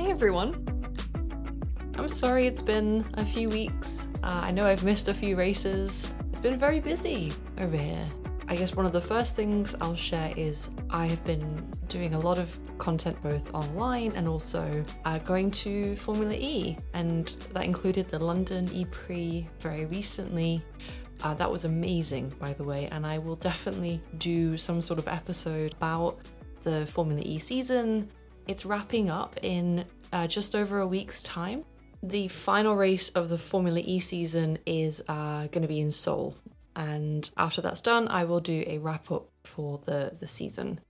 Hey everyone! I'm sorry it's been a few weeks. Uh, I know I've missed a few races. It's been very busy over here. I guess one of the first things I'll share is I have been doing a lot of content both online and also uh, going to Formula E, and that included the London E Prix very recently. Uh, that was amazing, by the way, and I will definitely do some sort of episode about the Formula E season. It's wrapping up in uh, just over a week's time. The final race of the Formula E season is uh, going to be in Seoul, and after that's done, I will do a wrap up for the, the season.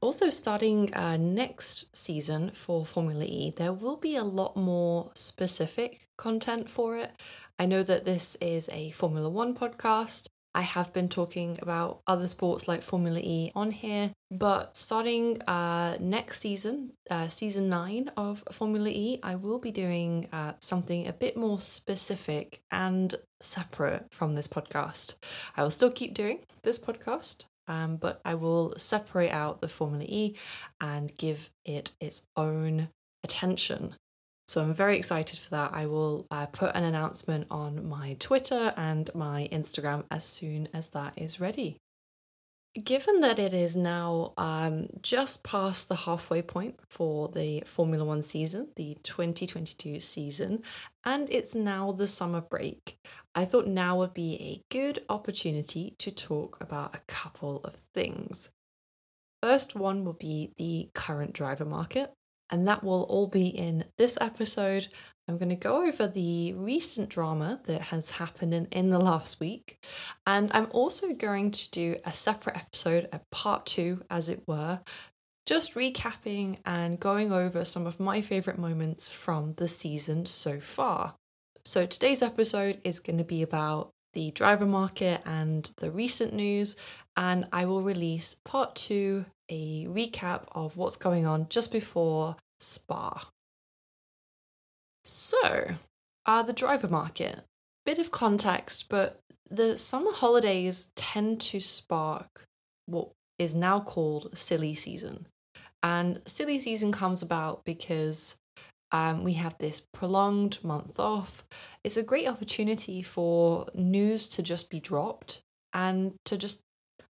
Also, starting uh, next season for Formula E, there will be a lot more specific content for it. I know that this is a Formula One podcast. I have been talking about other sports like Formula E on here, but starting uh, next season, uh, season nine of Formula E, I will be doing uh, something a bit more specific and separate from this podcast. I will still keep doing this podcast, um, but I will separate out the Formula E and give it its own attention. So I'm very excited for that. I will uh, put an announcement on my Twitter and my Instagram as soon as that is ready. Given that it is now um, just past the halfway point for the Formula One season, the 2022 season, and it's now the summer break, I thought now would be a good opportunity to talk about a couple of things. First one will be the current driver market, and that will all be in this episode. I'm going to go over the recent drama that has happened in, in the last week, and I'm also going to do a separate episode, a part two, as it were, just recapping and going over some of my favourite moments from the season so far. So, today's episode is going to be about the driver market and the recent news, and I will release part two a recap of what's going on just before Spa. So, uh, the driver market. Bit of context, but the summer holidays tend to spark what is now called silly season. And silly season comes about because um, we have this prolonged month off. It's a great opportunity for news to just be dropped and to just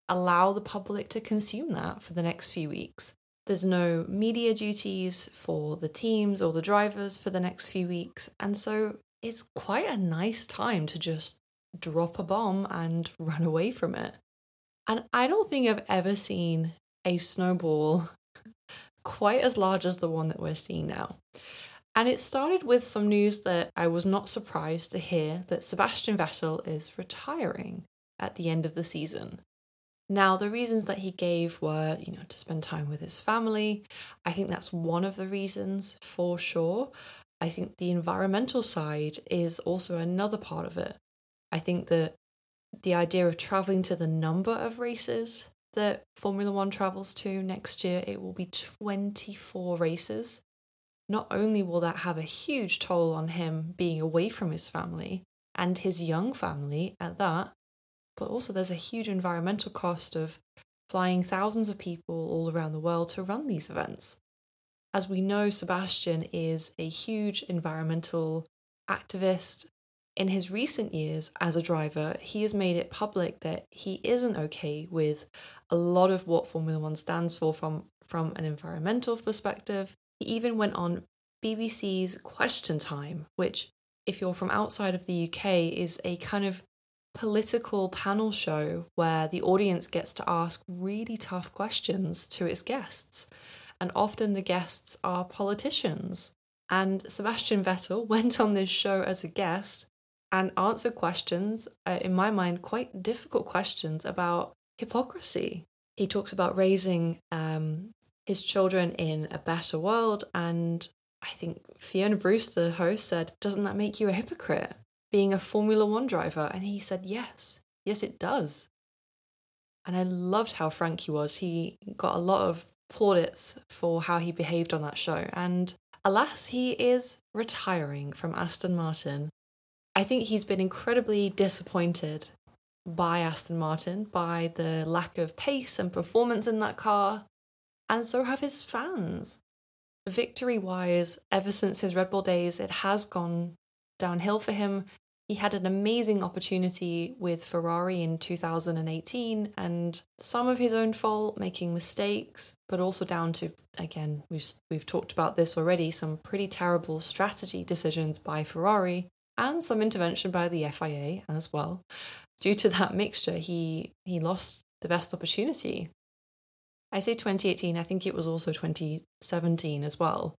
allow the public to consume that for the next few weeks. There's no media duties for the teams or the drivers for the next few weeks. And so it's quite a nice time to just drop a bomb and run away from it. And I don't think I've ever seen a snowball quite as large as the one that we're seeing now. And it started with some news that I was not surprised to hear that Sebastian Vettel is retiring at the end of the season. Now, the reasons that he gave were, you know, to spend time with his family. I think that's one of the reasons for sure. I think the environmental side is also another part of it. I think that the idea of traveling to the number of races that Formula One travels to next year, it will be 24 races. Not only will that have a huge toll on him being away from his family and his young family at that, but also there's a huge environmental cost of flying thousands of people all around the world to run these events. As we know, Sebastian is a huge environmental activist. In his recent years as a driver, he has made it public that he isn't okay with a lot of what Formula One stands for from, from an environmental perspective. He even went on BBC's Question Time, which, if you're from outside of the UK, is a kind of political panel show where the audience gets to ask really tough questions to its guests. And often the guests are politicians. And Sebastian Vettel went on this show as a guest and answered questions, uh, in my mind, quite difficult questions about hypocrisy. He talks about raising um, his children in a better world. And I think Fiona Bruce, the host, said, Doesn't that make you a hypocrite? Being a Formula One driver? And he said, Yes, yes, it does. And I loved how frank he was. He got a lot of plaudits for how he behaved on that show. And alas, he is retiring from Aston Martin. I think he's been incredibly disappointed by Aston Martin, by the lack of pace and performance in that car, and so have his fans. victory wise, ever since his Red Bull days, it has gone downhill for him. He had an amazing opportunity with Ferrari in 2018 and some of his own fault, making mistakes, but also down to again, we've we've talked about this already, some pretty terrible strategy decisions by Ferrari and some intervention by the FIA as well. Due to that mixture, he he lost the best opportunity. I say 2018, I think it was also 2017 as well.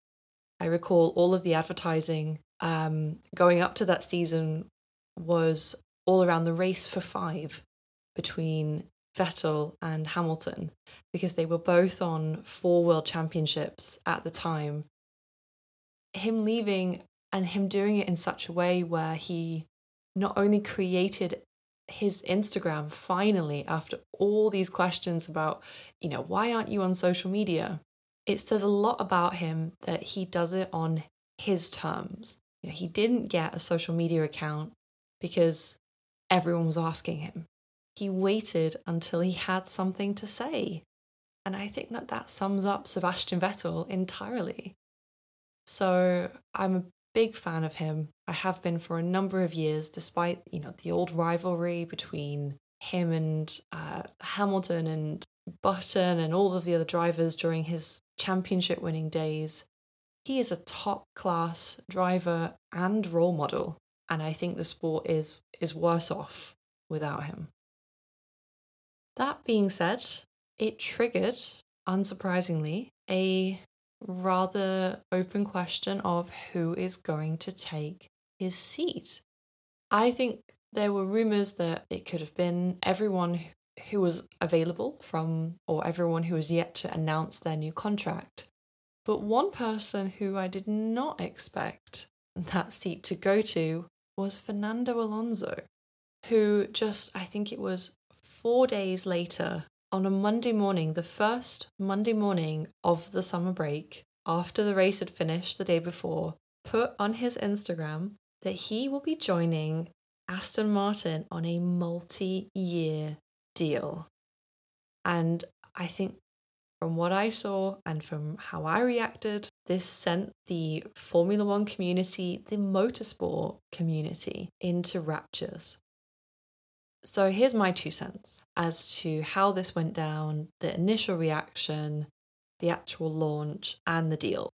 I recall all of the advertising um, going up to that season was all around the race for five between Vettel and Hamilton because they were both on four world championships at the time. Him leaving and him doing it in such a way where he not only created his Instagram finally after all these questions about, you know, why aren't you on social media? It says a lot about him that he does it on his terms. You know, he didn't get a social media account because everyone was asking him. He waited until he had something to say. And I think that that sums up Sebastian Vettel entirely. So I'm a big fan of him. I have been for a number of years, despite you know the old rivalry between him and uh, Hamilton and Button and all of the other drivers during his championship winning days. He is a top class driver and role model and I think the sport is is worse off without him. That being said, it triggered, unsurprisingly, a rather open question of who is going to take his seat. I think there were rumors that it could have been everyone who was available from, or everyone who was yet to announce their new contract. But one person who I did not expect that seat to go to was Fernando Alonso, who just, I think it was four days later, on a Monday morning, the first Monday morning of the summer break, after the race had finished the day before, put on his Instagram that he will be joining Aston Martin on a multi year deal. And I think from what I saw and from how I reacted, this sent the Formula One community, the motorsport community, into raptures. So here's my two cents as to how this went down, the initial reaction, the actual launch, and the deal.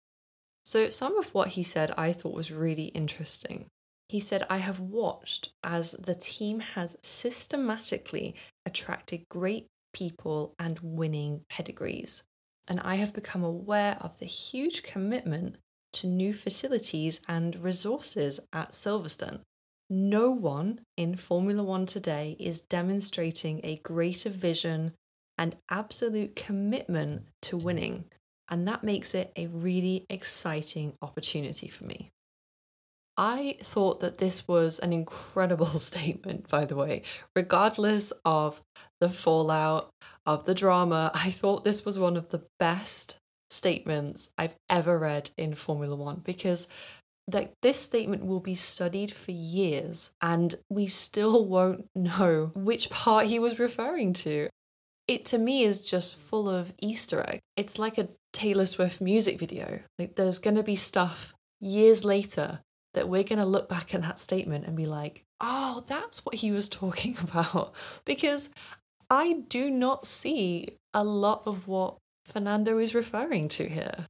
So, some of what he said I thought was really interesting. He said, I have watched as the team has systematically attracted great people, and winning pedigrees. And I have become aware of the huge commitment to new facilities and resources at Silverstone. No one in Formula One today is demonstrating a greater vision and absolute commitment to winning, and that makes it a really exciting opportunity for me. I thought that this was an incredible statement, by the way. Regardless of the fallout, of the drama, I thought this was one of the best statements I've ever read in Formula One because that this statement will be studied for years and we still won't know which part he was referring to. It to me is just full of Easter egg. It's like a Taylor Swift music video. Like there's going to be stuff years later that we're going to look back at that statement and be like, oh, that's what he was talking about. Because I do not see a lot of what Fernando is referring to here.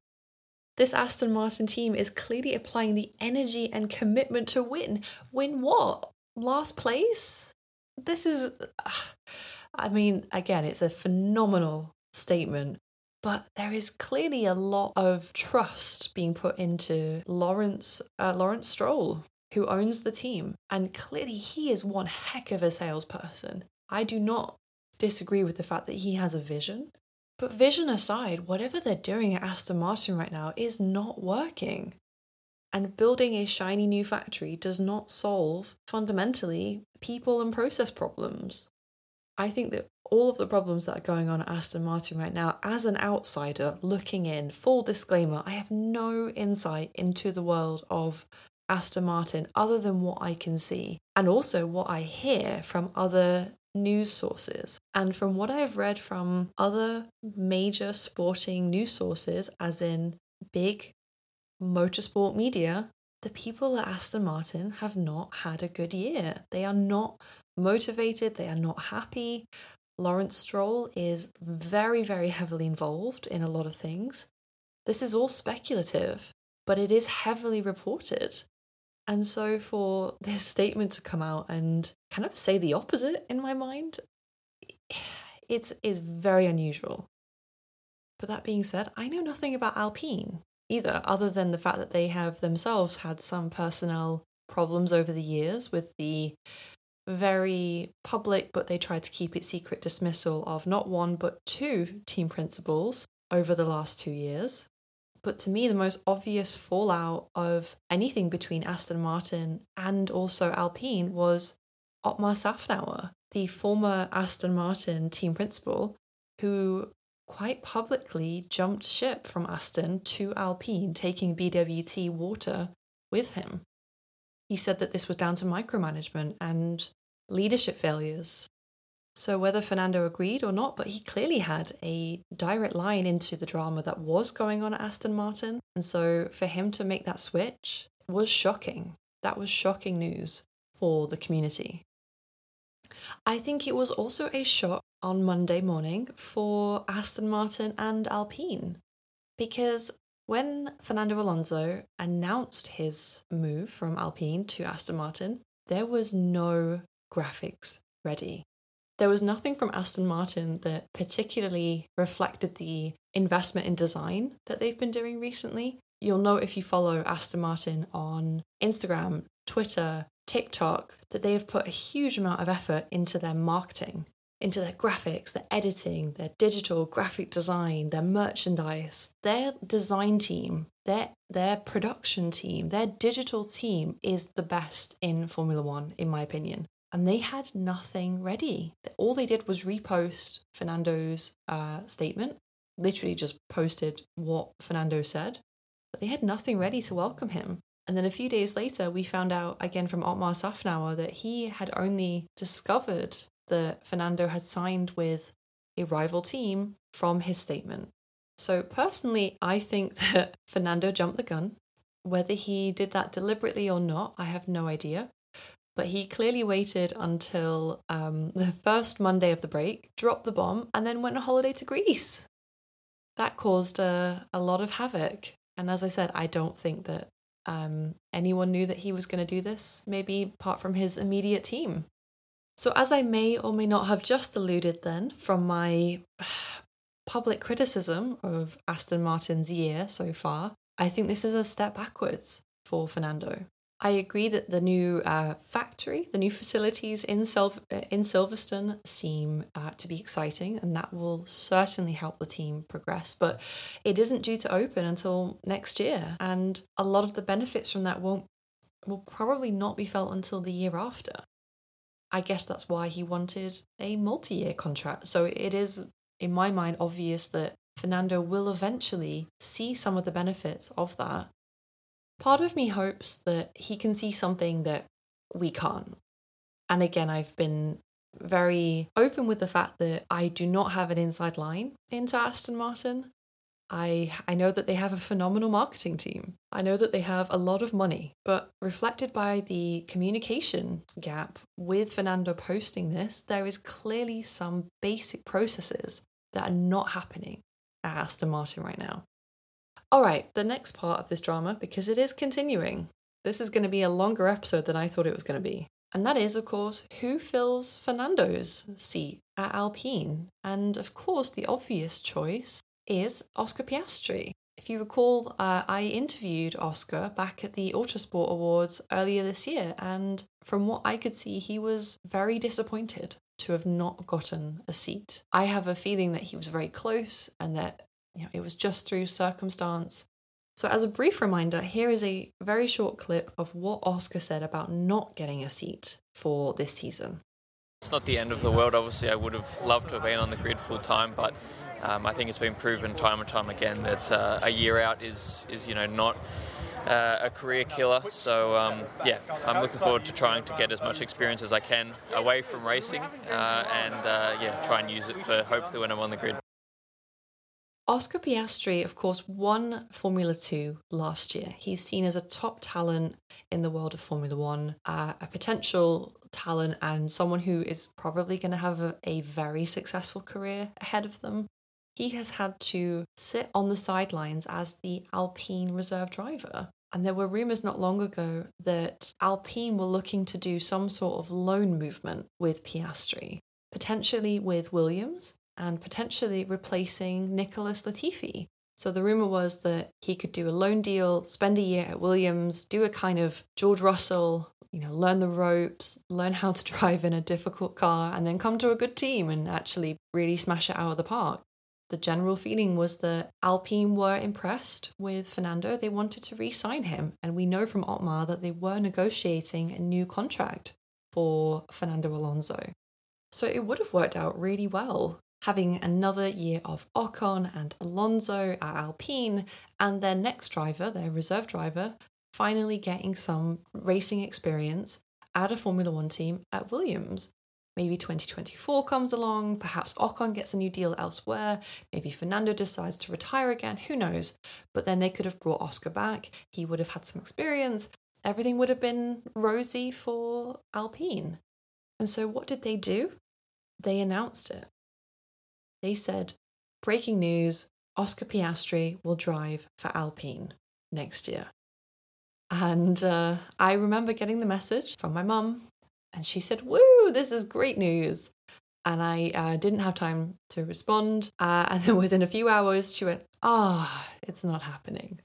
This Aston Martin team is clearly applying the energy and commitment to win. Win what? Last place? This is. I mean, again, it's a phenomenal statement but there is clearly a lot of trust being put into Lawrence uh, Lawrence Stroll, who owns the team, and clearly he is one heck of a salesperson. I do not disagree with the fact that he has a vision, but vision aside, whatever they're doing at Aston Martin right now is not working. And building a shiny new factory does not solve fundamentally people and process problems. I think that all of the problems that are going on at Aston Martin right now, as an outsider looking in, full disclaimer, I have no insight into the world of Aston Martin other than what I can see and also what I hear from other news sources. And from what I've read from other major sporting news sources, as in big motorsport media, the people at Aston Martin have not had a good year. They are not motivated, they are not happy. Lawrence Stroll is very, very heavily involved in a lot of things. This is all speculative, but it is heavily reported. And so for this statement to come out and kind of say the opposite in my mind, it's is very unusual. But that being said, I know nothing about Alpine either, other than the fact that they have themselves had some personnel problems over the years with the very public, but they tried to keep it secret dismissal of not one but two team principals over the last two years. But to me, the most obvious fallout of anything between Aston Martin and also Alpine was Otmar Szafnauer, the former Aston Martin team principal, who quite publicly jumped ship from Aston to Alpine, taking BWT water with him. He said that this was down to micromanagement and leadership failures. So, whether Fernando agreed or not, but he clearly had a direct line into the drama that was going on at Aston Martin. And so, for him to make that switch was shocking. That was shocking news for the community. I think it was also a shock on Monday morning for Aston Martin and Alpine because when Fernando Alonso announced his move from Alpine to Aston Martin, there was no graphics ready. There was nothing from Aston Martin that particularly reflected the investment in design that they've been doing recently. You'll know if you follow Aston Martin on Instagram, Twitter, TikTok, that they have put a huge amount of effort into their marketing, into their graphics, their editing, their digital graphic design, their merchandise. Their design team, their their production team, their digital team is the best in Formula 1 in my opinion and they had nothing ready. All they did was repost Fernando's uh, statement, literally just posted what Fernando said, but they had nothing ready to welcome him. And then a few days later, we found out again from Otmar Szafnauer that he had only discovered that Fernando had signed with a rival team from his statement. So, personally, I think that Fernando jumped the gun. Whether he did that deliberately or not, I have no idea but he clearly waited until um, the first Monday of the break, dropped the bomb, and then went on holiday to Greece. That caused a, a lot of havoc. And as I said, I don't think that um, anyone knew that he was going to do this, maybe apart from his immediate team. So, as I may or may not have just alluded then from my public criticism of Aston Martin's year so far, I think this is a step backwards for Fernando. I agree that the new uh, factory, the new facilities in, Sil- in Silverstone seem uh, to be exciting, and that will certainly help the team progress. But it isn't due to open until next year, and a lot of the benefits from that won't will probably not be felt until the year after. I guess that's why he wanted a multi-year contract. So it is, in my mind, obvious that Fernando will eventually see some of the benefits of that Part of me hopes that he can see something that we can't. And again, I've been very open with the fact that I do not have an inside line into Aston Martin. I I know that they have a phenomenal marketing team. I know that they have a lot of money, but reflected by the communication gap with Fernando posting this, there is clearly some basic processes that are not happening at Aston Martin right now. All right, the next part of this drama, because it is continuing, this is going to be a longer episode than I thought it was going to be. And that is, of course, who fills Fernando's seat at Alpine? And of course, the obvious choice is Oscar Piastri. If you recall, uh, I interviewed Oscar back at the Autosport Awards earlier this year, and from what I could see, he was very disappointed to have not gotten a seat. I have a feeling that he was very close and that you know, it was just through circumstance. So, as a brief reminder, here is a very short clip of what Oscar said about not getting a seat for this season. It's not the end of the world. Obviously, I would have loved to have been on the grid full time, but um, I think it's been proven time and time again that uh, a year out is, is you know, not uh, a career killer. So um, yeah, I'm looking forward to trying to get as much experience as I can away from racing, uh, and uh, yeah, try and use it for hopefully when I'm on the grid. Oscar Piastri, of course, won Formula 2 last year. He's seen as a top talent in the world of Formula 1, uh, a potential talent, and someone who is probably going to have a, a very successful career ahead of them. He has had to sit on the sidelines as the Alpine reserve driver. And there were rumours not long ago that Alpine were looking to do some sort of loan movement with Piastri, potentially with Williams, and potentially replacing Nicholas Latifi. So the rumor was that he could do a loan deal, spend a year at Williams, do a kind of George Russell, you know, learn the ropes, learn how to drive in a difficult car, and then come to a good team and actually really smash it out of the park. The general feeling was that Alpine were impressed with Fernando. They wanted to re sign him. And we know from Otmar that they were negotiating a new contract for Fernando Alonso. So it would have worked out really well having another year of Ocon and Alonso at Alpine, and their next driver, their reserve driver, finally getting some racing experience at a Formula One team at Williams. Maybe 2024 comes along, perhaps Ocon gets a new deal elsewhere, maybe Fernando decides to retire again, who knows? But then they could have brought Oscar back, he would have had some experience, everything would have been rosy for Alpine. And so what did they do? They announced it they said, breaking news Oscar Piastri will drive for Alpine next year. And uh, I remember getting the message from my mum, and she said, Woo, this is great news. And I uh, didn't have time to respond. Uh, and then within a few hours, she went, Ah, oh, it's not happening.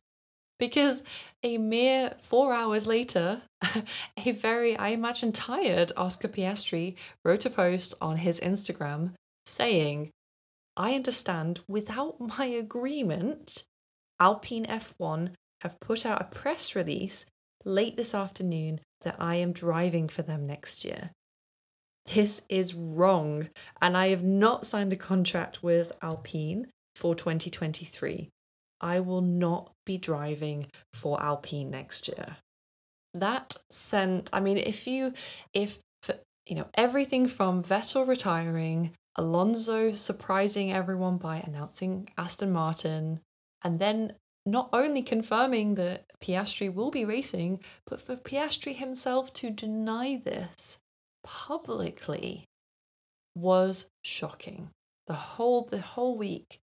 Because a mere four hours later, a very, I imagine, tired Oscar Piastri wrote a post on his Instagram saying, I understand without my agreement, Alpine F1 have put out a press release late this afternoon that I am driving for them next year. This is wrong, and I have not signed a contract with Alpine for 2023. I will not be driving for Alpine next year. That sent, I mean, if you, if, you know, everything from Vettel retiring Alonso surprising everyone by announcing Aston Martin, and then not only confirming that Piastri will be racing, but for Piastri himself to deny this publicly was shocking. The whole the whole week.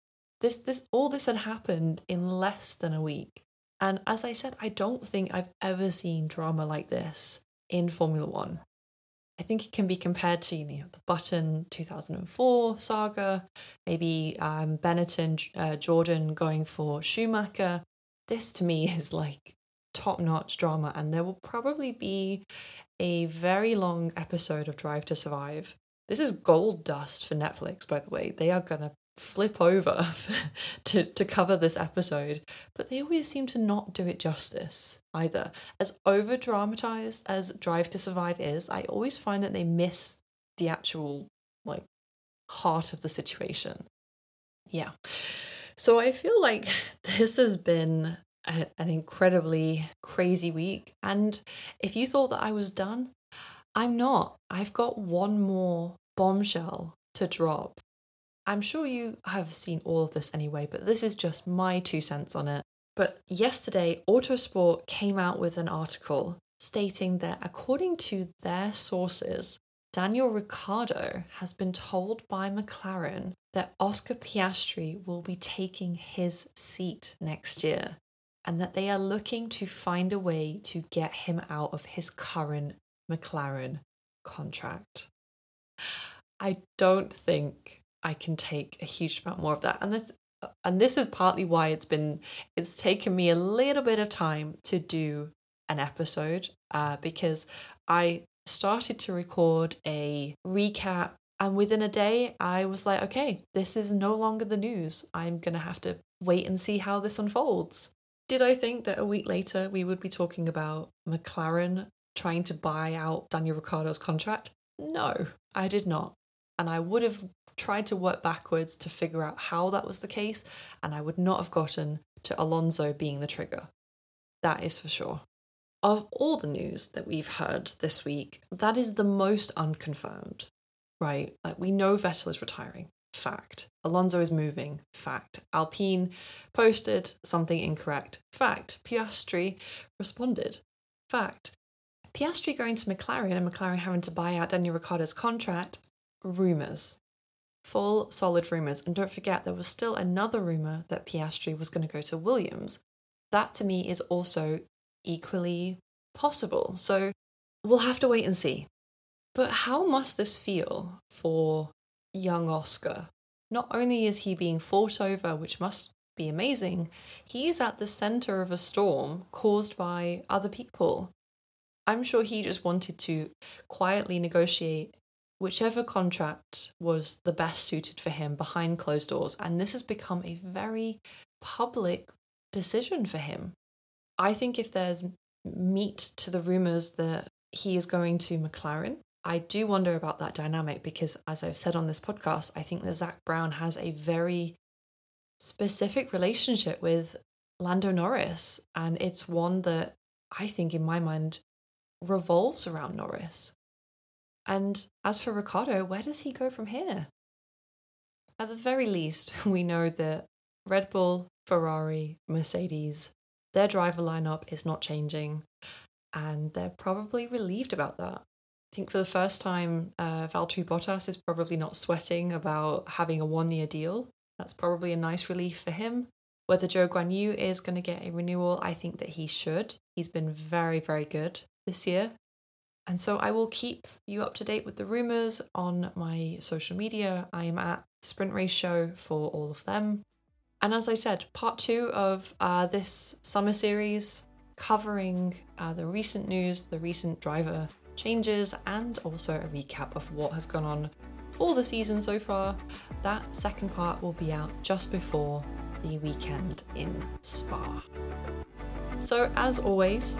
This this all this had happened in less than a week. And as I said, I don't think I've ever seen drama like this in Formula 1. I think it can be compared to you know the Button 2004 saga, maybe um, Benetton uh, Jordan going for Schumacher. This to me is like top notch drama, and there will probably be a very long episode of Drive to Survive. This is gold dust for Netflix, by the way. They are gonna flip over to, to cover this episode, but they always seem to not do it justice either. As over dramatized as Drive to Survive is, I always find that they miss the actual, like, heart of the situation. Yeah. So I feel like this has been a, an incredibly crazy week. And if you thought that I was done, I'm not. I've got one more bombshell to drop I'm sure you have seen all of this anyway, but this is just my two cents on it. But yesterday, Autosport came out with an article stating that according to their sources, Daniel Ricciardo has been told by McLaren that Oscar Piastri will be taking his seat next year and that they are looking to find a way to get him out of his current McLaren contract. I don't think I can take a huge amount more of that. And this and this is partly why it's been it's taken me a little bit of time to do an episode uh, because I started to record a recap and within a day I was like okay this is no longer the news. I'm going to have to wait and see how this unfolds. Did I think that a week later we would be talking about McLaren trying to buy out Daniel Ricciardo's contract? No I did not. And I would have tried to work backwards to figure out how that was the case, and I would not have gotten to Alonso being the trigger. That is for sure. Of all the news that we've heard this week, that is the most unconfirmed, right? Like we know Vettel is retiring. Fact. Alonso is moving. Fact. Alpine posted something incorrect. Fact. Piastri responded. Fact. Piastri going to McLaren and McLaren having to buy out Daniel Ricciardo's contract. Rumours. Full solid rumours. And don't forget, there was still another rumour that Piastri was going to go to Williams. That to me is also equally possible. So we'll have to wait and see. But how must this feel for young Oscar? Not only is he being fought over, which must be amazing, he's at the center of a storm caused by other people. I'm sure he just wanted to quietly negotiate whichever contract was the best suited for him behind closed doors, and this has become a very public decision for him. I think if there's meat to the rumors that he is going to McLaren, I do wonder about that dynamic because, as I've said on this podcast, I think that Zak Brown has a very specific relationship with Lando Norris, and it's one that I think, in my mind, revolves around Norris. And as for Ricciardo, where does he go from here? At the very least, we know that Red Bull, Ferrari, Mercedes, their driver lineup is not changing, and they're probably relieved about that. I think for the first time, uh, Valtteri Bottas is probably not sweating about having a one year deal. That's probably a nice relief for him. Whether Zhou Guanyu is going to get a renewal, I think that he should. He's been very, very good this year. And so I will keep you up to date with the rumours on my social media. I am at Sprint Race Show for all of them. And as I said, part two of uh, this summer series covering uh, the recent news, the recent driver changes, and also a recap of what has gone on for the season so far. That second part will be out just before the weekend in Spa. So, as always,